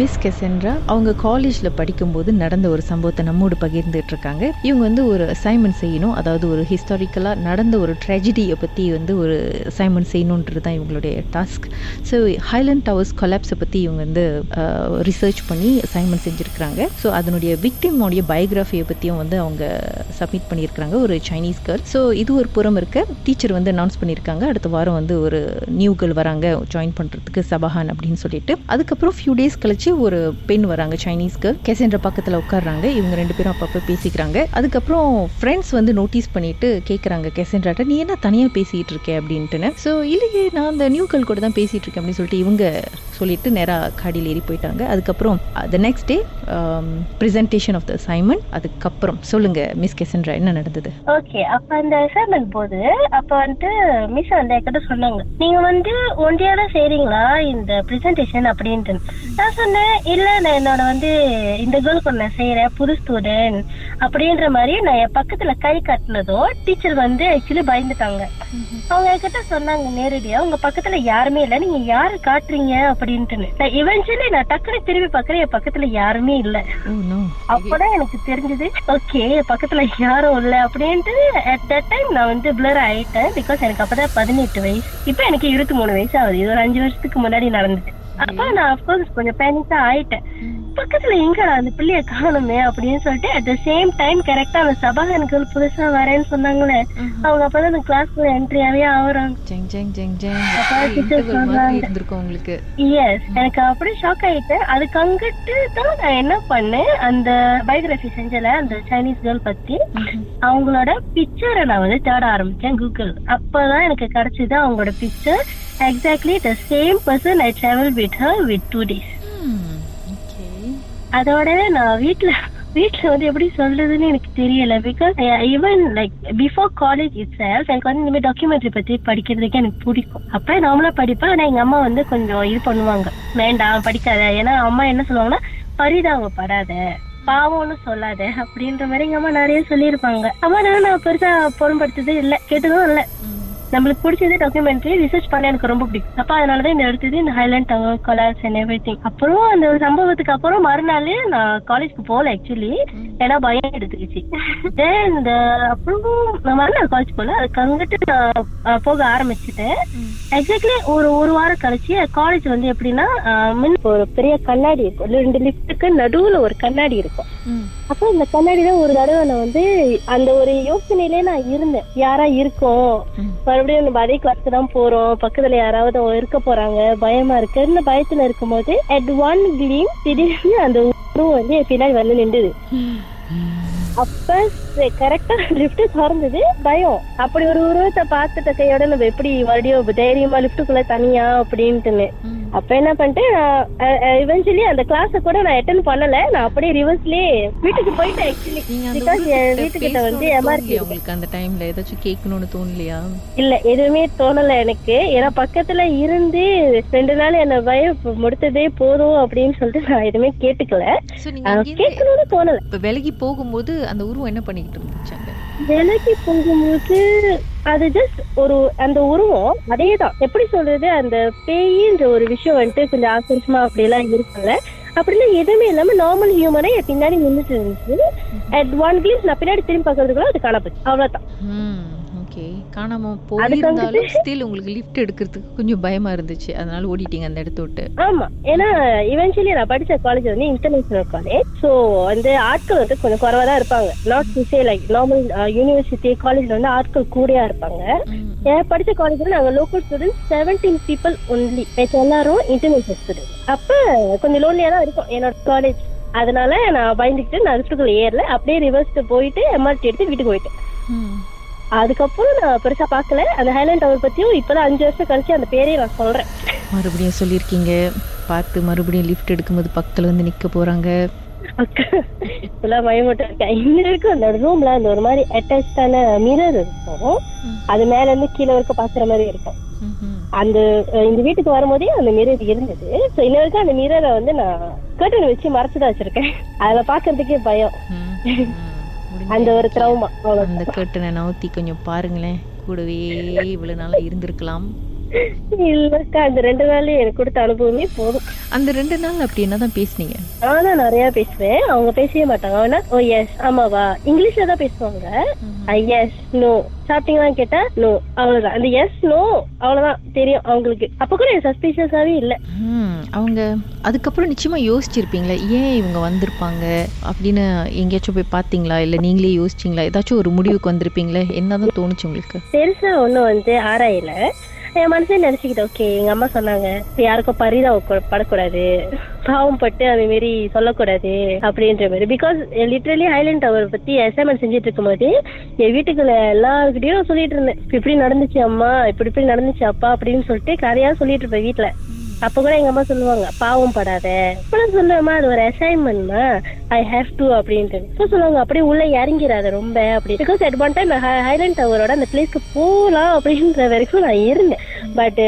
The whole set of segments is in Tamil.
மிஸ் கெசென்ட்ரா அவங்க காலேஜில் படிக்கும்போது நடந்த ஒரு சம்பவத்தை நம்மோடு பகிர்ந்துட்டு இருக்காங்க. இவங்க வந்து ஒரு அசைன்மெண்ட் செய்யணும் அதாவது ஒரு ஹிஸ்டாரிக்கலாக நடந்த ஒரு ட்ரெஜடியை பற்றி வந்து ஒரு அசைன்மெண்ட் செய்யணுன்றது தான் இவங்களுடைய டாஸ்க் ஸோ ஹைலண்ட் டவர்ஸ் கொலாப்ஸை பற்றி இவங்க வந்து ரிசர்ச் பண்ணி அசைன்மெண்ட் செஞ்சுருக்கிறாங்க. ஸோ அதனுடைய விக்டிமோடைய பயோகிராஃபியை பற்றியும் வந்து அவங்க சப்மிட் பண்ணியிருக்கிறாங்க ஒரு சைனீஸ் கேர்ள் ஸோ இது ஒரு புறம் இருக்க. டீச்சர் வந்து அனௌன்ஸ் பண்ணியிருக்காங்க அடுத்த வாரம் வந்து ஒரு நியூ கேர்ள் வராங்க ஜாயின் பண்ணுறதுக்கு சபஹான் அப்படின்னு சொல்லிட்டு. அதுக்கப்புறம் ஃபியூ டேஸ் கழிச்சு ஒரு பெண் வராங்க சைனீஸ் கேர்ள் கெசென்ற பக்கத்தில் உட்காடுறாங்க இவங்க ரெண்டு பேரும் அப்பப்போ பேசிக்கிறாங்க. அதுக்கப்புறம் ஃப்ரெண்ட்ஸ் வந்து நோட்டீஸ் பண்ணிட்டு கேட்குறாங்க கெசென்ட்ராட்ட நீ என்ன தனியாக பேசிகிட்டு இருக்க? அப்படின்ட்டுன்னு. ஸோ இல்லையே நான் அந்த நியூ கேர்ள் கூட தான் பேசிகிட்டு இருக்கேன் அப்படின்னு சொல்லிட்டு இவங்க சொல்லிட்டு நேராக காடியில் ஏறி போயிட்டாங்க. அதுக்கப்புறம் the next day presentation of the assignment அதுக்கப்புறம் சொல்லுங்க மிஸ் கெசென்ட்ரா என்ன நடந்தது? ஓகே அப்ப அந்த அசைன்மெண்ட் போது அப்ப வந்துட்டு மிஸ் வந்து என்கிட்ட சொன்னாங்க. நீங்க வந்து ஒன்றியால செய்றீங்களா இந்த பிரசன்டேஷன் அப்படின்ட்டு. நான் சொன்னேன் இல்ல நான் என்னோட வந்து இந்த கேர்ளுக்கு நான் செய்யறேன் புது ஸ்டூடெண்ட் அப்படின்ற மாதிரி நான் என் பக்கத்துல கை காட்டினதோ டீச்சர் வந்து ஆக்சுவலி பயந்துட்டாங்க. அவங்க என்கிட்ட சொன்னாங்க நேரடியா உங்க பக்கத்துல யாருமே இல்ல நீங்க யாரு காட்டுறீங்க அப்படின்ட்டு நான் இவென்ச்சுவலி நான் டக்குனு திரும்பி பாக்குறேன் என் பக்கத்துல யாருமே இல்ல. நோ அப்பதான் எனக்கு தெரிஞ்சது ஓகே பக்கத்துல யாரும் இல்ல அப்படின்ட்டு அட் தட் டைம் நான் வந்து பிளர் ஆயிட்டேன் பிகாஸ் எனக்கு அப்பதான் பதினெட்டு வயசு. இப்ப எனக்கு இருபத்தி மூணு வயசு ஆகுது. இது ஒரு அஞ்சு வருஷத்துக்கு முன்னாடி நடந்தது. அப்ப நான் அப்கோர்ஸ் கொஞ்சம் பேனிக்கா ஆயிட்டேன். பக்கத்துல எங்கடா அந்த பிள்ளைய காணுமே அப்படின்னு சொல்லிட்டு அட் த சேம் டைம் கரெக்டா அந்த சபாகனுக்கு புதுசா வரேன்னு சொன்னாங்களே. அவங்க அப்பதான் அந்த கிளாஸ்க்குள்ள என்ட்ரியாவே ஆகுறாங்க. எஸ் எனக்கு அப்படியே ஷாக் ஆயிட்டேன். அதுக்கு அங்கிட்டு தான் நான் என்ன பண்ணேன்? அந்த பயோகிராஃபி செஞ்சல அந்த சைனீஸ் கேர்ள் பத்தி. அவங்களோட பிக்சரை நான் வந்து தேட ஆரம்பிச்சேன் கூகுள் அப்பதான் எனக்கு கிடைச்சது அவங்களோட picture exactly the same person I travel with her with two days okay அதோட நான் வீட்ல வீட்ல வந்து எப்படி சொல்றதுன்னு எனக்கு தெரியல. Because even like before college itself எனக்கு வந்து இந்த மாதிரி டாக்குமெண்ட்ரி பத்தி படிக்கிறதுக்கு எனக்கு பிடிக்கும். அப்ப நார்மலா படிப்பேன். ஆனா எங்க அம்மா வந்து கொஞ்சம் இது பண்ணுவாங்க. வேண்டாம் படிக்காத. ஏன்னா அம்மா என்ன சொல்லுவாங்கன்னா பரிதாபப்படாத பாவம்னு சொல்லாத. அப்படின்ற மாதிரி எங்க அம்மா நிறைய சொல்லியிருப்பாங்க. அம்மா நான் பெருசா பொருட்படுத்ததே இல்ல. கேட்டதும் இல்ல. நம்மளுக்கு பிடிச்சது டாக்குமெண்ட்ரி ரிசர்ச் பண்ண எனக்கு ரொம்ப பிடிக்கும். அப்ப அதனாலதான் இந்த எடுத்தது இந்த highland tower collapse and everything அப்புறம் அந்த ஒரு சம்பவத்துக்கு அப்புறம் மறுநாள் நான் காலேஜ்க்கு போகல ஆக்சுவலி ஏன்னா பயம் எடுத்துக்கிச்சு. இந்த அப்புறம் நான் மறுநாள் காலேஜ் போல அதுக்கு அங்கிட்டு நான் போக ஆரம்பிச்சுட்டேன். எக்ஸாக்ட்லி ஒரு ஒரு வாரம் கழிச்சு காலேஜ் வந்து எப்படின்னா முன் ஒரு பெரிய கண்ணாடி இருக்கும். ரெண்டு லிஃப்ட்டுக்கு நடுவுல ஒரு கண்ணாடி இருக்கும். அப்போ இந்த கண்ணாடி தான் ஒரு தடவை நான் வந்து அந்த ஒரு யோசனையிலே நான் இருந்தேன். யாரா இருக்கும்? மறுபடியும் நம்ம அதே கிளாஸ்க்கு தான் போறோம். பக்கத்துல யாராவது இருக்க போறாங்க பயமா இருக்குன்னு பயத்துல இருக்கும்போது அட் ஒன் கிளீம் திடீர்னு அந்த உருவம் வந்து என் பின்னாடி வந்து நின்றுது. அப்ப கரெக்டா லிப்ட் திறந்தது பயம். அப்படி ஒரு உருவத்தை பார்த்துட்ட கையோட நம்ம எப்படி மறுபடியும் தைரியமா லிப்டுக்குள்ள தனியா அப்படின்ட்டுன்னு. அப்ப என்ன பண்ணிட்டேன் நான் இவென்ச்சுவலி அந்த கிளாஸ கூட நான் அட்டன் பண்ணல. நான் அப்படியே ரிவர்ஸ்லயே வீட்டுக்கு போயிட்டேன் ஆக்சுவலி பிகாஸ் என் வீட்டுக்கிட்ட வந்து தோணலையா உங்களுக்கு அந்த டைம்ல ஏதாச்சும் கேட்கணும்னு தோணலையா? இல்ல எதுவுமே தோணல எனக்கு. ஏன்னா பக்கத்துல இருந்து ரெண்டு நாள் என்ன பயம் முடித்ததே போதும் அப்படின்னு சொல்லிட்டு நான் எதுவுமே கேட்டுக்கல. கேட்கணும்னு தோணல. இப்ப விலகி போகும்போது அந்த உருவம் என்ன பண்ணிக்கிட்டு இருந்துச்சாங்க விலைக்கு போகும்போது அது ஜஸ்ட் ஒரு அந்த உருவம் அதே தான் எப்படி சொல்றது? அந்த பேயின்ற ஒரு விஷயம் வந்துட்டு கொஞ்சம் ஆசரிசமா அப்படி எல்லாம் இருக்குல்ல அப்படிலாம் எதுவுமே இல்லாம நார்மல் ஹியூமனே என் பின்னாடி நின்றுட்டு இருந்துச்சு. அட் ஒன் கிளீஸ் நான் பின்னாடி திரும்பி பார்க்கறதுக்குள்ள அது காணப்போச்சு அவ்வளவுதான். ஓகே காணாம போயிருந்தாலும் ஸ்டில் உங்களுக்கு லிஃப்ட் எடுக்கிறதுக்கு கொஞ்சம் பயமா இருந்துச்சு. அதனால ஓடிட்டீங்க அந்த இடத்த விட்டு. ஆமா. ஏன்னா இவென்ச்சுவலி நான் படிச்ச காலேஜ் வந்து இன்டர்நேஷனல் காலேஜ் ஸோ வந்து ஆட்கள் வந்து கொஞ்சம் குறைவா தான் இருப்பாங்க. Not to say like normal university காலேஜ்ல வந்து ஆட்கள் கூடயா இருப்பாங்க. ஏன் படிச்ச காலேஜ்ல நாங்க local students seventeen people only எல்லாரும் இன்டர்நேஷனல் ஸ்டூடெண்ட் அப்ப கொஞ்சம் லோன்லியா தான் இருக்கும் என்னோட காலேஜ் அதனால நான் பயந்துக்கிட்டு நான் லிஃப்ட்டுக்குள்ள ஏறல. அப்படியே ரிவர்ஸ்க்கு போயிட்டு எம்ஆர்டி எடுத்து வீட்டுக்கு போயிட்டேன். அதுக்கப்புறம் நான் பெருசா பார்க்கல. அந்த ஹைலாண்ட் டவர் பத்தியும் இப்பதான் அஞ்சு வருஷம் கழிச்சு அந்த பேரையே நான் சொல்றேன். மறுபடியும் சொல்லியிருக்கீங்க. பார்த்து மறுபடியும் லிஃப்ட் எடுக்கும்போது பக்கத்துல வந்து நிக்க போறாங்க. ஃபுல்லா பயமுட்டு இருக்கேன் இன்ன வரைக்கும் அந்த ரூம்ல அந்த ஒரு மாதிரி அட்டாச்சான மிரர் இருக்கும். அது மேல இருந்து கீழே வரைக்கும் பாக்குற மாதிரி இருக்கும். அந்த இந்த வீட்டுக்கு வரும்போதே அந்த மிரர் இருந்தது. சோ இன்ன வரைக்கும் அந்த மிரரை வந்து நான் கர்டன் வச்சு மறைச்சுதான் வச்சிருக்கேன். அதுல பாக்குறதுக்கே பயம். அந்த ஒரு த்ரௌமா அந்த கர்ட்டனை நவுத்தி கொஞ்சம் பாருங்களேன். கூடவே இவ்வளவு நாளா இருந்திருக்கலாம். இல்லக்கா அந்த ரெண்டு நாள்லயே எனக்கு கொடுத்த அனுபவமே போதும். அந்த ரெண்டு நாள் அப்படி என்னதான் பேசுனீங்க? நான் நிறைய பேசுவேன். அவங்க பேசவே மாட்டாங்க. அவனா ஓ எஸ் ஆமாவா? இங்கிலீஷ்ல தான் பேசுவாங்க. எஸ் நோ சாப்பிட்டீங்களான்னு கேட்டா நோ அவ்வளவுதான். அந்த எஸ் நோ அவ்வளவுதான் தெரியும் அவங்களுக்கு. அப்ப கூட சஸ்பீஷியஸாவே இல்ல. ம், அவங்க அதுக்கப்புறம் நிச்சயமா யோசிச்சிருப்பீங்களா ஏன் இவங்க வந்திருப்பாங்க? அப்படின்னு எங்கேயாச்சும் போய் பார்த்தீங்களா? இல்லை நீங்களே யோசிச்சிங்களா? ஏதாச்சும் ஒரு முடிவுக்கு வந்திருப்பீங்களே? என்னதான் தோணுச்சு உங்களுக்கு? பெருசா ஒண்ணும் வந்து ஆராயல. என் மனசே நினைச்சுக்கிட்டேன் ஓகே எங்க அம்மா சொன்னாங்க யாருக்கும் பரிதாப படக்கூடாது. பாவம் பட்டு அது மாரி சொல்லக்கூடாது அப்படின்ற மாதிரி. பிகாஸ் லிட்ரலி ஹைலைண்ட் டவர் பத்தி அசைன்மெண்ட் செஞ்சுட்டு இருக்கும்போது என் வீட்டுக்குள்ள எல்லாருக்கிட்டையும் சொல்லிட்டு இருந்தேன். இப்படி நடந்துச்சு அம்மா இப்படி இப்படி நடந்துச்சு அப்பா அப்படின்னு சொல்லிட்டு கதையா சொல்லிட்டு இருப்பேன் வீட்டுல அப்ப கூட எங்க அம்மா சொல்லுவாங்க பாவம் படாத. இப்பெல்லாம் சொல்லுவேம்மா அது ஒரு அசைன்மெண்ட்மா ஐ ஹேவ் டு அப்படின்ட்டு. So சொல்லுவாங்க அப்படியே உள்ள இறங்கிறாத ரொம்ப அப்படி. Because at one time highland டவரோட அந்த பிளேஸ்க்கு போகலாம் அப்படின்ற வரைக்கும் நான் இருந்தேன். பட்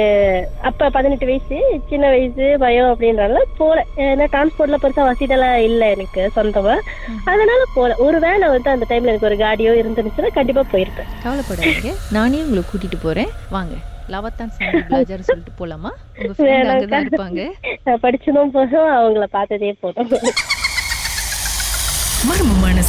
அப்ப பதினெட்டு வயசு சின்ன வயசு பயம் அப்படின்றனால போல. ஏன்னா டிரான்ஸ்போர்ட்ல பெருசா வசதியெல்லாம் இல்லை எனக்கு சொந்தமா. அதனால போல. ஒரு வேலை வந்து அந்த டைம்ல எனக்கு ஒரு காடியோ இருந்துச்சுன்னா கண்டிப்பா போயிருப்பேன். கவலைப்படாதீங்க. நானே உங்களை கூட்டிட்டு போறேன். வாங்க. லவத்தான் பிளாஜர் சொல்லிட்டு போலாமா? உங்க ஃப்ரெண்ட் இருப்பாங்க. படிச்சதும் போதும் அவங்கள பார்த்ததே போதும்.